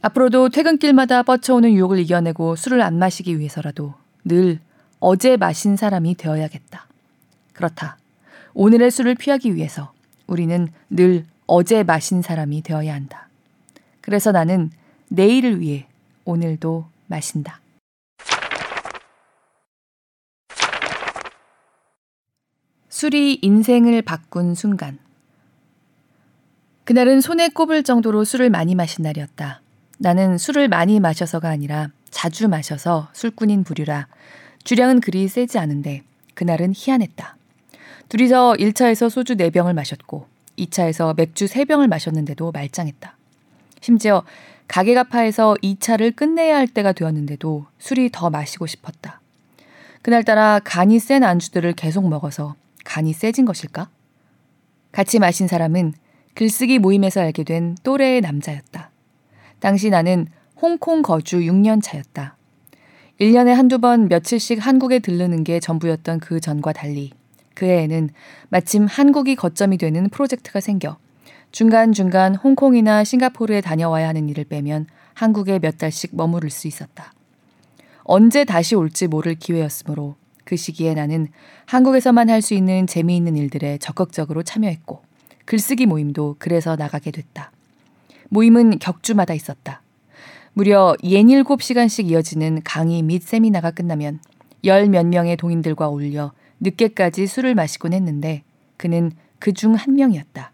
앞으로도 퇴근길마다 뻗쳐오는 유혹을 이겨내고 술을 안 마시기 위해서라도 늘 어제 마신 사람이 되어야겠다. 그렇다. 오늘의 술을 피하기 위해서 우리는 늘 어제 마신 사람이 되어야 한다. 그래서 나는 내일을 위해 오늘도 마신다. 술이 인생을 바꾼 순간. 그날은 손에 꼽을 정도로 술을 많이 마신 날이었다. 나는 술을 많이 마셔서가 아니라 자주 마셔서 술꾼인 부류라 주량은 그리 세지 않은데 그날은 희한했다. 둘이서 1차에서 소주 4병을 마셨고 2차에서 맥주 3병을 마셨는데도 말짱했다. 심지어 가게가 파에서 2차를 끝내야 할 때가 되었는데도 술이 더 마시고 싶었다. 그날따라 간이 센 안주들을 계속 먹어서 간이 세진 것일까? 같이 마신 사람은 글쓰기 모임에서 알게 된 또래의 남자였다. 당시 나는 홍콩 거주 6년 차였다. 1년에 한두 번 며칠씩 한국에 들르는 게 전부였던 그 전과 달리 그 해에는 마침 한국이 거점이 되는 프로젝트가 생겨 중간중간 홍콩이나 싱가포르에 다녀와야 하는 일을 빼면 한국에 몇 달씩 머무를 수 있었다. 언제 다시 올지 모를 기회였으므로 그 시기에 나는 한국에서만 할 수 있는 재미있는 일들에 적극적으로 참여했고 글쓰기 모임도 그래서 나가게 됐다. 모임은 격주마다 있었다. 무려 67시간씩 이어지는 강의 및 세미나가 끝나면 열 몇 명의 동인들과 어울려 늦게까지 술을 마시곤 했는데 그는 그 중 한 명이었다.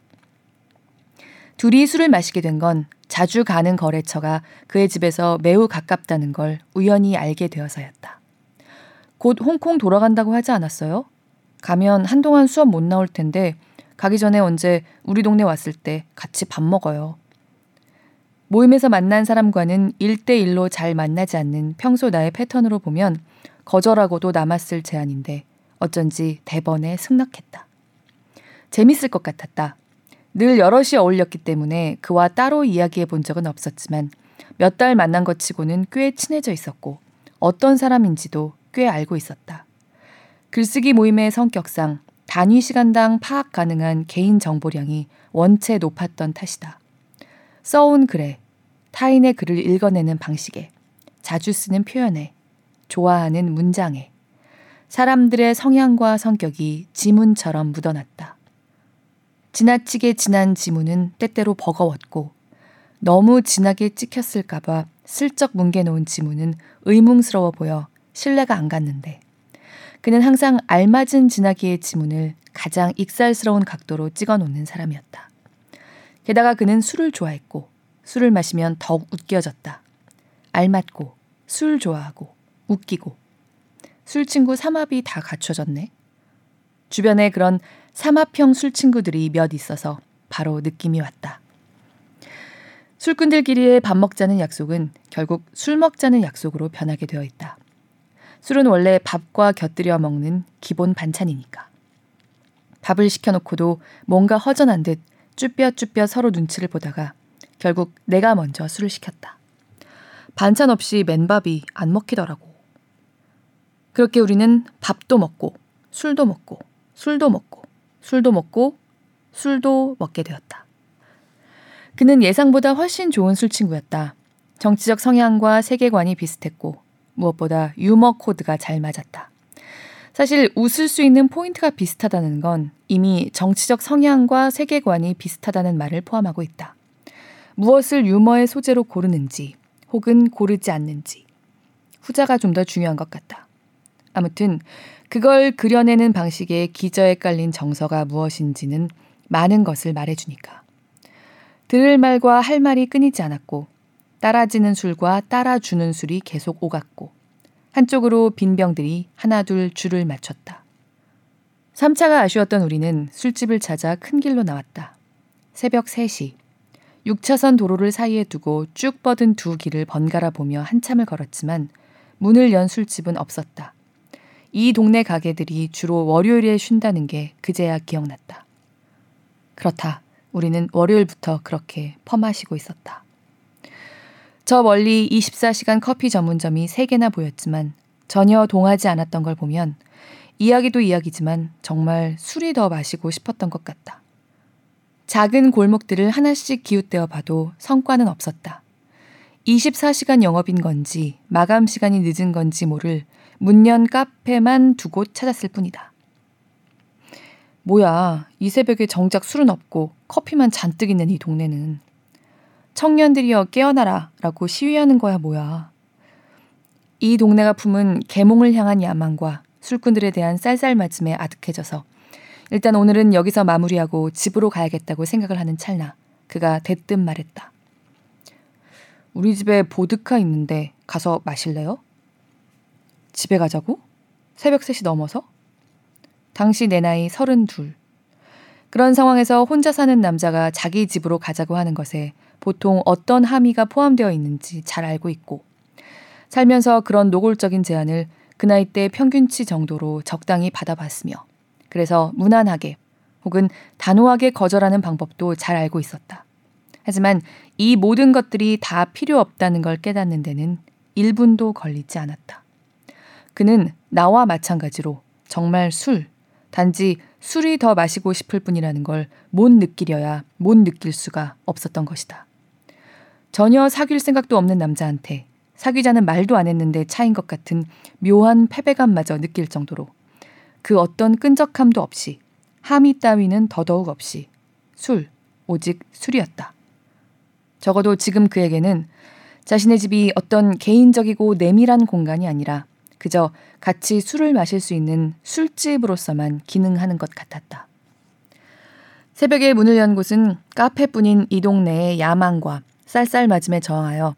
둘이 술을 마시게 된 건 자주 가는 거래처가 그의 집에서 매우 가깝다는 걸 우연히 알게 되어서였다. 곧 홍콩 돌아간다고 하지 않았어요? 가면 한동안 수업 못 나올 텐데 가기 전에 언제 우리 동네 왔을 때 같이 밥 먹어요. 모임에서 만난 사람과는 1대1로 잘 만나지 않는 평소 나의 패턴으로 보면 거절하고도 남았을 제안인데 어쩐지 대번에 승낙했다. 재밌을 것 같았다. 늘 여럿이 어울렸기 때문에 그와 따로 이야기해 본 적은 없었지만 몇 달 만난 것 치고는 꽤 친해져 있었고 어떤 사람인지도 꽤 알고 있었다. 글쓰기 모임의 성격상 단위 시간당 파악 가능한 개인 정보량이 원체 높았던 탓이다. 써온 글에, 타인의 글을 읽어내는 방식에, 자주 쓰는 표현에, 좋아하는 문장에, 사람들의 성향과 성격이 지문처럼 묻어났다. 지나치게 진한 지문은 때때로 버거웠고, 너무 진하게 찍혔을까봐 슬쩍 뭉개놓은 지문은 의문스러워 보여 신뢰가 안 갔는데 그는 항상 알맞은 진하기의 지문을 가장 익살스러운 각도로 찍어 놓는 사람이었다. 게다가 그는 술을 좋아했고 술을 마시면 더욱 웃겨졌다. 알맞고 술 좋아하고 웃기고 술 친구 삼합이 다 갖춰졌네. 주변에 그런 삼합형 술 친구들이 몇 있어서 바로 느낌이 왔다. 술꾼들끼리의 밥 먹자는 약속은 결국 술 먹자는 약속으로 변하게 되어 있다. 술은 원래 밥과 곁들여 먹는 기본 반찬이니까. 밥을 시켜놓고도 뭔가 허전한 듯 쭈뼛쭈뼛 서로 눈치를 보다가 결국 내가 먼저 술을 시켰다. 반찬 없이 맨밥이 안 먹히더라고. 그렇게 우리는 밥도 먹고 술도 먹고 술도 먹고 술도 먹고 술도 먹게 되었다. 그는 예상보다 훨씬 좋은 술 친구였다. 정치적 성향과 세계관이 비슷했고 무엇보다 유머 코드가 잘 맞았다. 사실 웃을 수 있는 포인트가 비슷하다는 건 이미 정치적 성향과 세계관이 비슷하다는 말을 포함하고 있다. 무엇을 유머의 소재로 고르는지 혹은 고르지 않는지 후자가 좀 더 중요한 것 같다. 아무튼 그걸 그려내는 방식에 기저에 깔린 정서가 무엇인지는 많은 것을 말해주니까. 들을 말과 할 말이 끊이지 않았고 따라지는 술과 따라주는 술이 계속 오갔고 한쪽으로 빈 병들이 하나둘 줄을 맞췄다. 3차가 아쉬웠던 우리는 술집을 찾아 큰 길로 나왔다. 새벽 3시. 6차선 도로를 사이에 두고 쭉 뻗은 두 길을 번갈아 보며 한참을 걸었지만 문을 연 술집은 없었다. 이 동네 가게들이 주로 월요일에 쉰다는 게 그제야 기억났다. 그렇다. 우리는 월요일부터 그렇게 퍼마시고 있었다. 저 멀리 24시간 커피 전문점이 3개나 보였지만 전혀 동하지 않았던 걸 보면 이야기도 이야기지만 정말 술이 더 마시고 싶었던 것 같다. 작은 골목들을 하나씩 기웃대어 봐도 성과는 없었다. 24시간 영업인 건지 마감 시간이 늦은 건지 모를 문연 카페만 두 곳 찾았을 뿐이다. 뭐야, 이 새벽에 정작 술은 없고 커피만 잔뜩 있는 이 동네는. 청년들이여 깨어나라 라고 시위하는 거야 뭐야. 이 동네가 품은 계몽을 향한 야망과 술꾼들에 대한 쌀쌀맞음에 아득해져서 일단 오늘은 여기서 마무리하고 집으로 가야겠다고 생각을 하는 찰나 그가 대뜸 말했다. 우리 집에 보드카 있는데 가서 마실래요? 집에 가자고? 새벽 3시 넘어서? 당시 내 나이 32. 그런 상황에서 혼자 사는 남자가 자기 집으로 가자고 하는 것에 보통 어떤 함의가 포함되어 있는지 잘 알고 있고 살면서 그런 노골적인 제안을 그 나이 때 평균치 정도로 적당히 받아봤으며 그래서 무난하게 혹은 단호하게 거절하는 방법도 잘 알고 있었다. 하지만 이 모든 것들이 다 필요 없다는 걸 깨닫는 데는 1분도 걸리지 않았다. 그는 나와 마찬가지로 정말 술, 단지 술이 더 마시고 싶을 뿐이라는 걸 못 느끼려야 못 느낄 수가 없었던 것이다. 전혀 사귈 생각도 없는 남자한테 사귀자는 말도 안 했는데 차인 것 같은 묘한 패배감마저 느낄 정도로 그 어떤 끈적함도 없이 함이 따위는 더더욱 없이 술, 오직 술이었다. 적어도 지금 그에게는 자신의 집이 어떤 개인적이고 내밀한 공간이 아니라 그저 같이 술을 마실 수 있는 술집으로서만 기능하는 것 같았다. 새벽에 문을 연 곳은 카페뿐인 이 동네의 야망과 쌀쌀맞음에 저항하여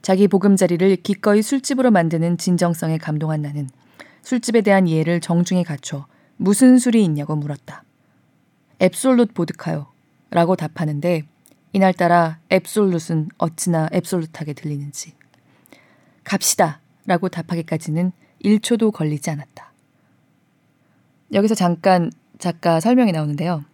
자기 보금자리를 기꺼이 술집으로 만드는 진정성에 감동한 나는 술집에 대한 이해를 정중히 갖춰 무슨 술이 있냐고 물었다. 앱솔룻 보드카요. 라고 답하는데 이날따라 앱솔룻은 어찌나 앱솔룻하게 들리는지. 갑시다. 라고 답하기까지는 1초도 걸리지 않았다. 여기서 잠깐 작가 설명이 나오는데요.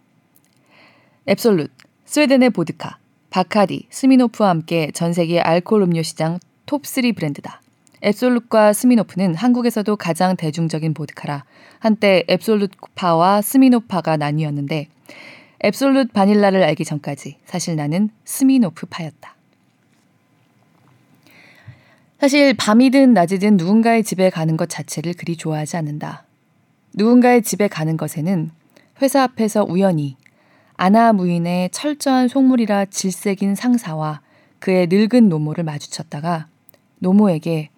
앱솔룻, 스웨덴의 보드카, 바카디, 스미노프와 함께 전 세계 알코올 음료 시장 톱3 브랜드다. 앱솔룻과 스미노프는 한국에서도 가장 대중적인 보드카라 한때 앱솔룻파와 스미노파가 나뉘었는데 앱솔룻 바닐라를 알기 전까지 사실 나는 스미노프파였다. 사실 밤이든 낮이든 누군가의 집에 가는 것 자체를 그리 좋아하지 않는다. 누군가의 집에 가는 것에는 회사 앞에서 우연히 아나 무인의 철저한 속물이라 질색인 상사와 그의 늙은 노모를 마주쳤다가 노모에게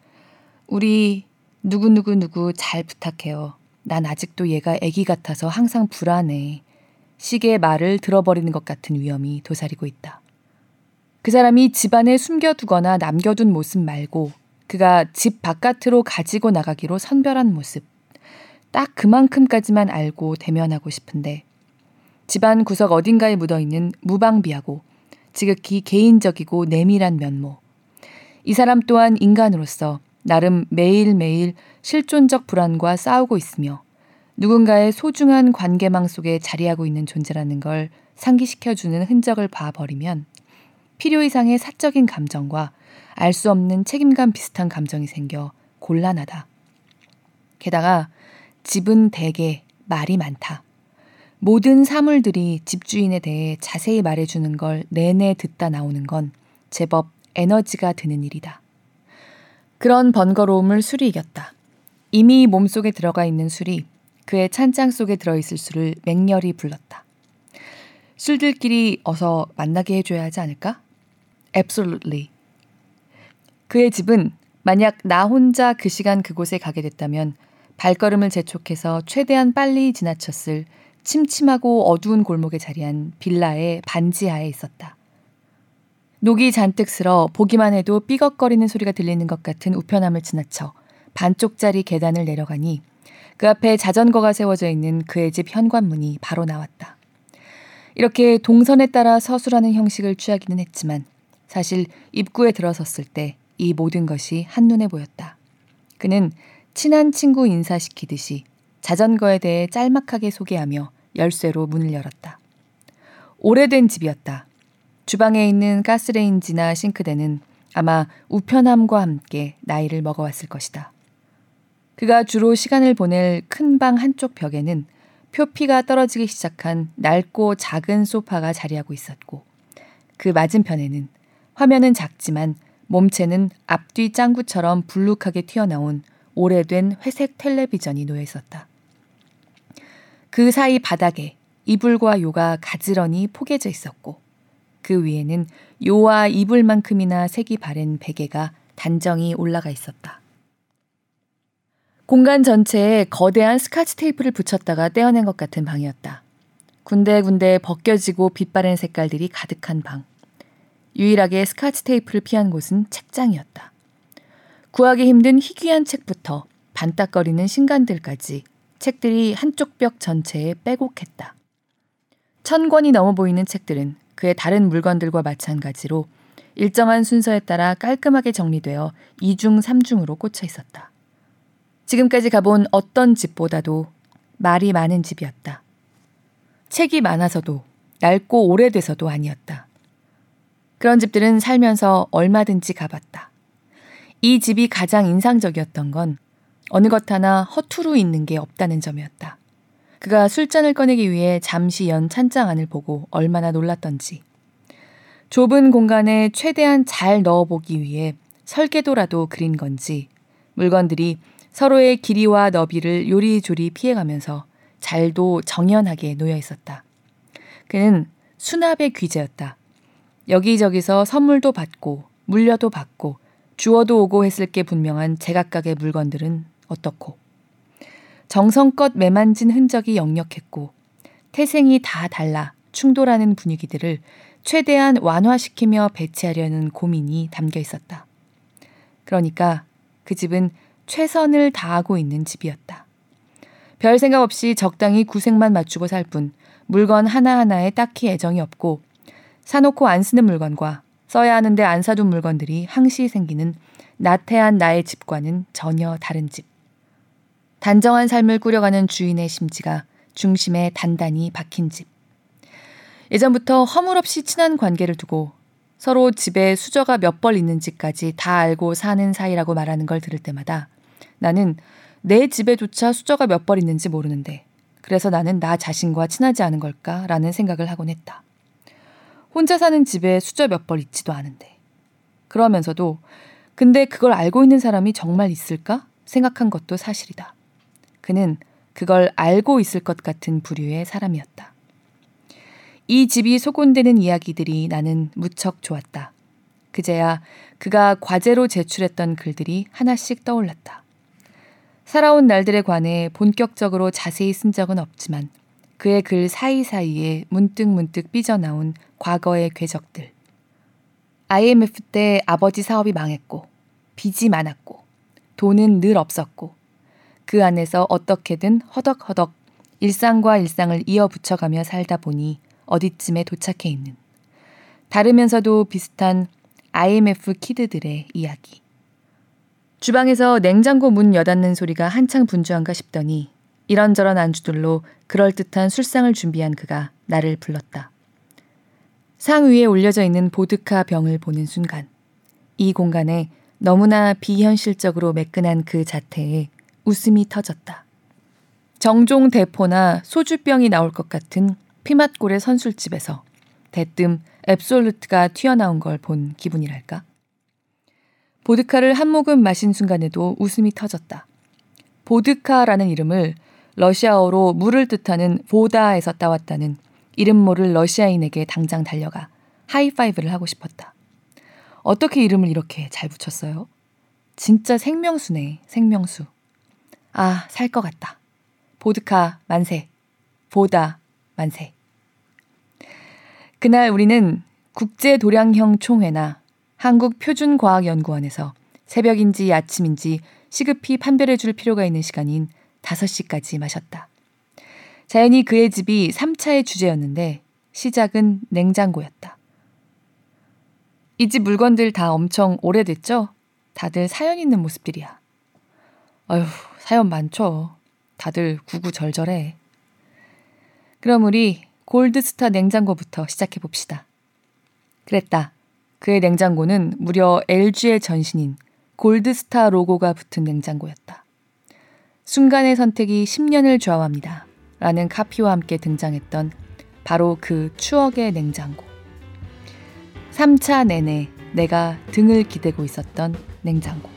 우리 누구누구누구 잘 부탁해요. 난 아직도 얘가 애기 같아서 항상 불안해. 시계의 말을 들어버리는 것 같은 위험이 도사리고 있다. 그 사람이 집안에 숨겨두거나 남겨둔 모습 말고 그가 집 바깥으로 가지고 나가기로 선별한 모습. 딱 그만큼까지만 알고 대면하고 싶은데 집안 구석 어딘가에 묻어 있는 무방비하고 지극히 개인적이고 내밀한 면모. 이 사람 또한 인간으로서 나름 매일매일 실존적 불안과 싸우고 있으며 누군가의 소중한 관계망 속에 자리하고 있는 존재라는 걸 상기시켜주는 흔적을 봐버리면 필요 이상의 사적인 감정과 알 수 없는 책임감 비슷한 감정이 생겨 곤란하다. 게다가 집은 대개 말이 많다. 모든 사물들이 집주인에 대해 자세히 말해주는 걸 내내 듣다 나오는 건 제법 에너지가 드는 일이다. 그런 번거로움을 술이 이겼다. 이미 몸속에 들어가 있는 술이 그의 찬장 속에 들어있을 수를 맹렬히 불렀다. 술들끼리 어서 만나게 해줘야 하지 않을까? Absolutely. 그의 집은 만약 나 혼자 그 시간 그곳에 가게 됐다면 발걸음을 재촉해서 최대한 빨리 지나쳤을 침침하고 어두운 골목에 자리한 빌라의 반지하에 있었다. 녹이 잔뜩 쓸어 보기만 해도 삐걱거리는 소리가 들리는 것 같은 우편함을 지나쳐 반쪽짜리 계단을 내려가니 그 앞에 자전거가 세워져 있는 그의 집 현관문이 바로 나왔다. 이렇게 동선에 따라 서술하는 형식을 취하기는 했지만 사실 입구에 들어섰을 때 이 모든 것이 한눈에 보였다. 그는 친한 친구 인사시키듯이 자전거에 대해 짤막하게 소개하며 열쇠로 문을 열었다. 오래된 집이었다. 주방에 있는 가스레인지나 싱크대는 아마 우편함과 함께 나이를 먹어왔을 것이다. 그가 주로 시간을 보낼 큰 방 한쪽 벽에는 표피가 떨어지기 시작한 낡고 작은 소파가 자리하고 있었고 그 맞은편에는 화면은 작지만 몸체는 앞뒤 짱구처럼 불룩하게 튀어나온 오래된 회색 텔레비전이 놓여 있었다. 그 사이 바닥에 이불과 요가 가지런히 포개져 있었고 그 위에는 요와 이불만큼이나 색이 바랜 베개가 단정히 올라가 있었다. 공간 전체에 거대한 스카치 테이프를 붙였다가 떼어낸 것 같은 방이었다. 군데군데 벗겨지고 빛바랜 색깔들이 가득한 방. 유일하게 스카치 테이프를 피한 곳은 책장이었다. 구하기 힘든 희귀한 책부터 반딱거리는 신간들까지 책들이 한쪽 벽 전체에 빼곡했다. 천 권이 넘어 보이는 책들은 그의 다른 물건들과 마찬가지로 일정한 순서에 따라 깔끔하게 정리되어 2중, 3중으로 꽂혀 있었다. 지금까지 가본 어떤 집보다도 말이 많은 집이었다. 책이 많아서도 낡고 오래돼서도 아니었다. 그런 집들은 살면서 얼마든지 가봤다. 이 집이 가장 인상적이었던 건 어느 것 하나 허투루 있는 게 없다는 점이었다. 그가 술잔을 꺼내기 위해 잠시 연 찬장 안을 보고 얼마나 놀랐던지. 좁은 공간에 최대한 잘 넣어보기 위해 설계도라도 그린 건지 물건들이 서로의 길이와 너비를 요리조리 피해가면서 잘도 정연하게 놓여 있었다. 그는 수납의 귀재였다. 여기저기서 선물도 받고 물려도 받고 주워도 오고 했을 게 분명한 제각각의 물건들은 어떻고 정성껏 매만진 흔적이 역력했고 태생이 다 달라 충돌하는 분위기들을 최대한 완화시키며 배치하려는 고민이 담겨 있었다. 그러니까 그 집은 최선을 다하고 있는 집이었다. 별 생각 없이 적당히 구색만 맞추고 살 뿐 물건 하나하나에 딱히 애정이 없고 사놓고 안 쓰는 물건과 써야 하는데 안 사둔 물건들이 항시 생기는 나태한 나의 집과는 전혀 다른 집. 단정한 삶을 꾸려가는 주인의 심지가 중심에 단단히 박힌 집. 예전부터 허물없이 친한 관계를 두고 서로 집에 수저가 몇 벌 있는지까지 다 알고 사는 사이라고 말하는 걸 들을 때마다 나는 내 집에조차 수저가 몇 벌 있는지 모르는데 그래서 나는 나 자신과 친하지 않은 걸까라는 생각을 하곤 했다. 혼자 사는 집에 수저 몇 벌 있지도 않은데. 그러면서도 근데 그걸 알고 있는 사람이 정말 있을까 생각한 것도 사실이다. 그는 그걸 알고 있을 것 같은 부류의 사람이었다. 이 집이 소곤되는 이야기들이 나는 무척 좋았다. 그제야 그가 과제로 제출했던 글들이 하나씩 떠올랐다. 살아온 날들에 관해 본격적으로 자세히 쓴 적은 없지만 그의 글 사이사이에 문득문득 삐져나온 과거의 궤적들. IMF 때 아버지 사업이 망했고, 빚이 많았고, 돈은 늘 없었고, 그 안에서 어떻게든 허덕허덕 일상과 일상을 이어붙여가며 살다 보니 어디쯤에 도착해 있는 다르면서도 비슷한 IMF 키드들의 이야기. 주방에서 냉장고 문 여닫는 소리가 한창 분주한가 싶더니 이런저런 안주들로 그럴듯한 술상을 준비한 그가 나를 불렀다. 상 위에 올려져 있는 보드카 병을 보는 순간 이 공간에 너무나 비현실적으로 매끈한 그 자태에 웃음이 터졌다. 정종 대포나 소주병이 나올 것 같은 피맛골의 선술집에서 대뜸 앱솔루트가 튀어나온 걸 본 기분이랄까? 보드카를 한 모금 마신 순간에도 웃음이 터졌다. 보드카라는 이름을 러시아어로 물을 뜻하는 보다에서 따왔다는 이름 모를 러시아인에게 당장 달려가 하이파이브를 하고 싶었다. 어떻게 이름을 이렇게 잘 붙였어요? 진짜 생명수네, 생명수. 아, 살 것 같다. 보드카 만세. 보다 만세. 그날 우리는 국제 도량형 총회나 한국 표준과학연구원에서 새벽인지 아침인지 시급히 판별해 줄 필요가 있는 시간인 5시까지 마셨다. 자연히 그의 집이 3차의 주제였는데 시작은 냉장고였다. 이 집 물건들 다 엄청 오래됐죠? 다들 사연 있는 모습들이야. 아휴, 사연 많죠. 다들 구구절절해. 그럼 우리 골드스타 냉장고부터 시작해 봅시다. 그랬다. 그의 냉장고는 무려 LG의 전신인 골드스타 로고가 붙은 냉장고였다. 순간의 선택이 10년을 좌우합니다. 라는 카피와 함께 등장했던 바로 그 추억의 냉장고. 3차 내내 내가 등을 기대고 있었던 냉장고.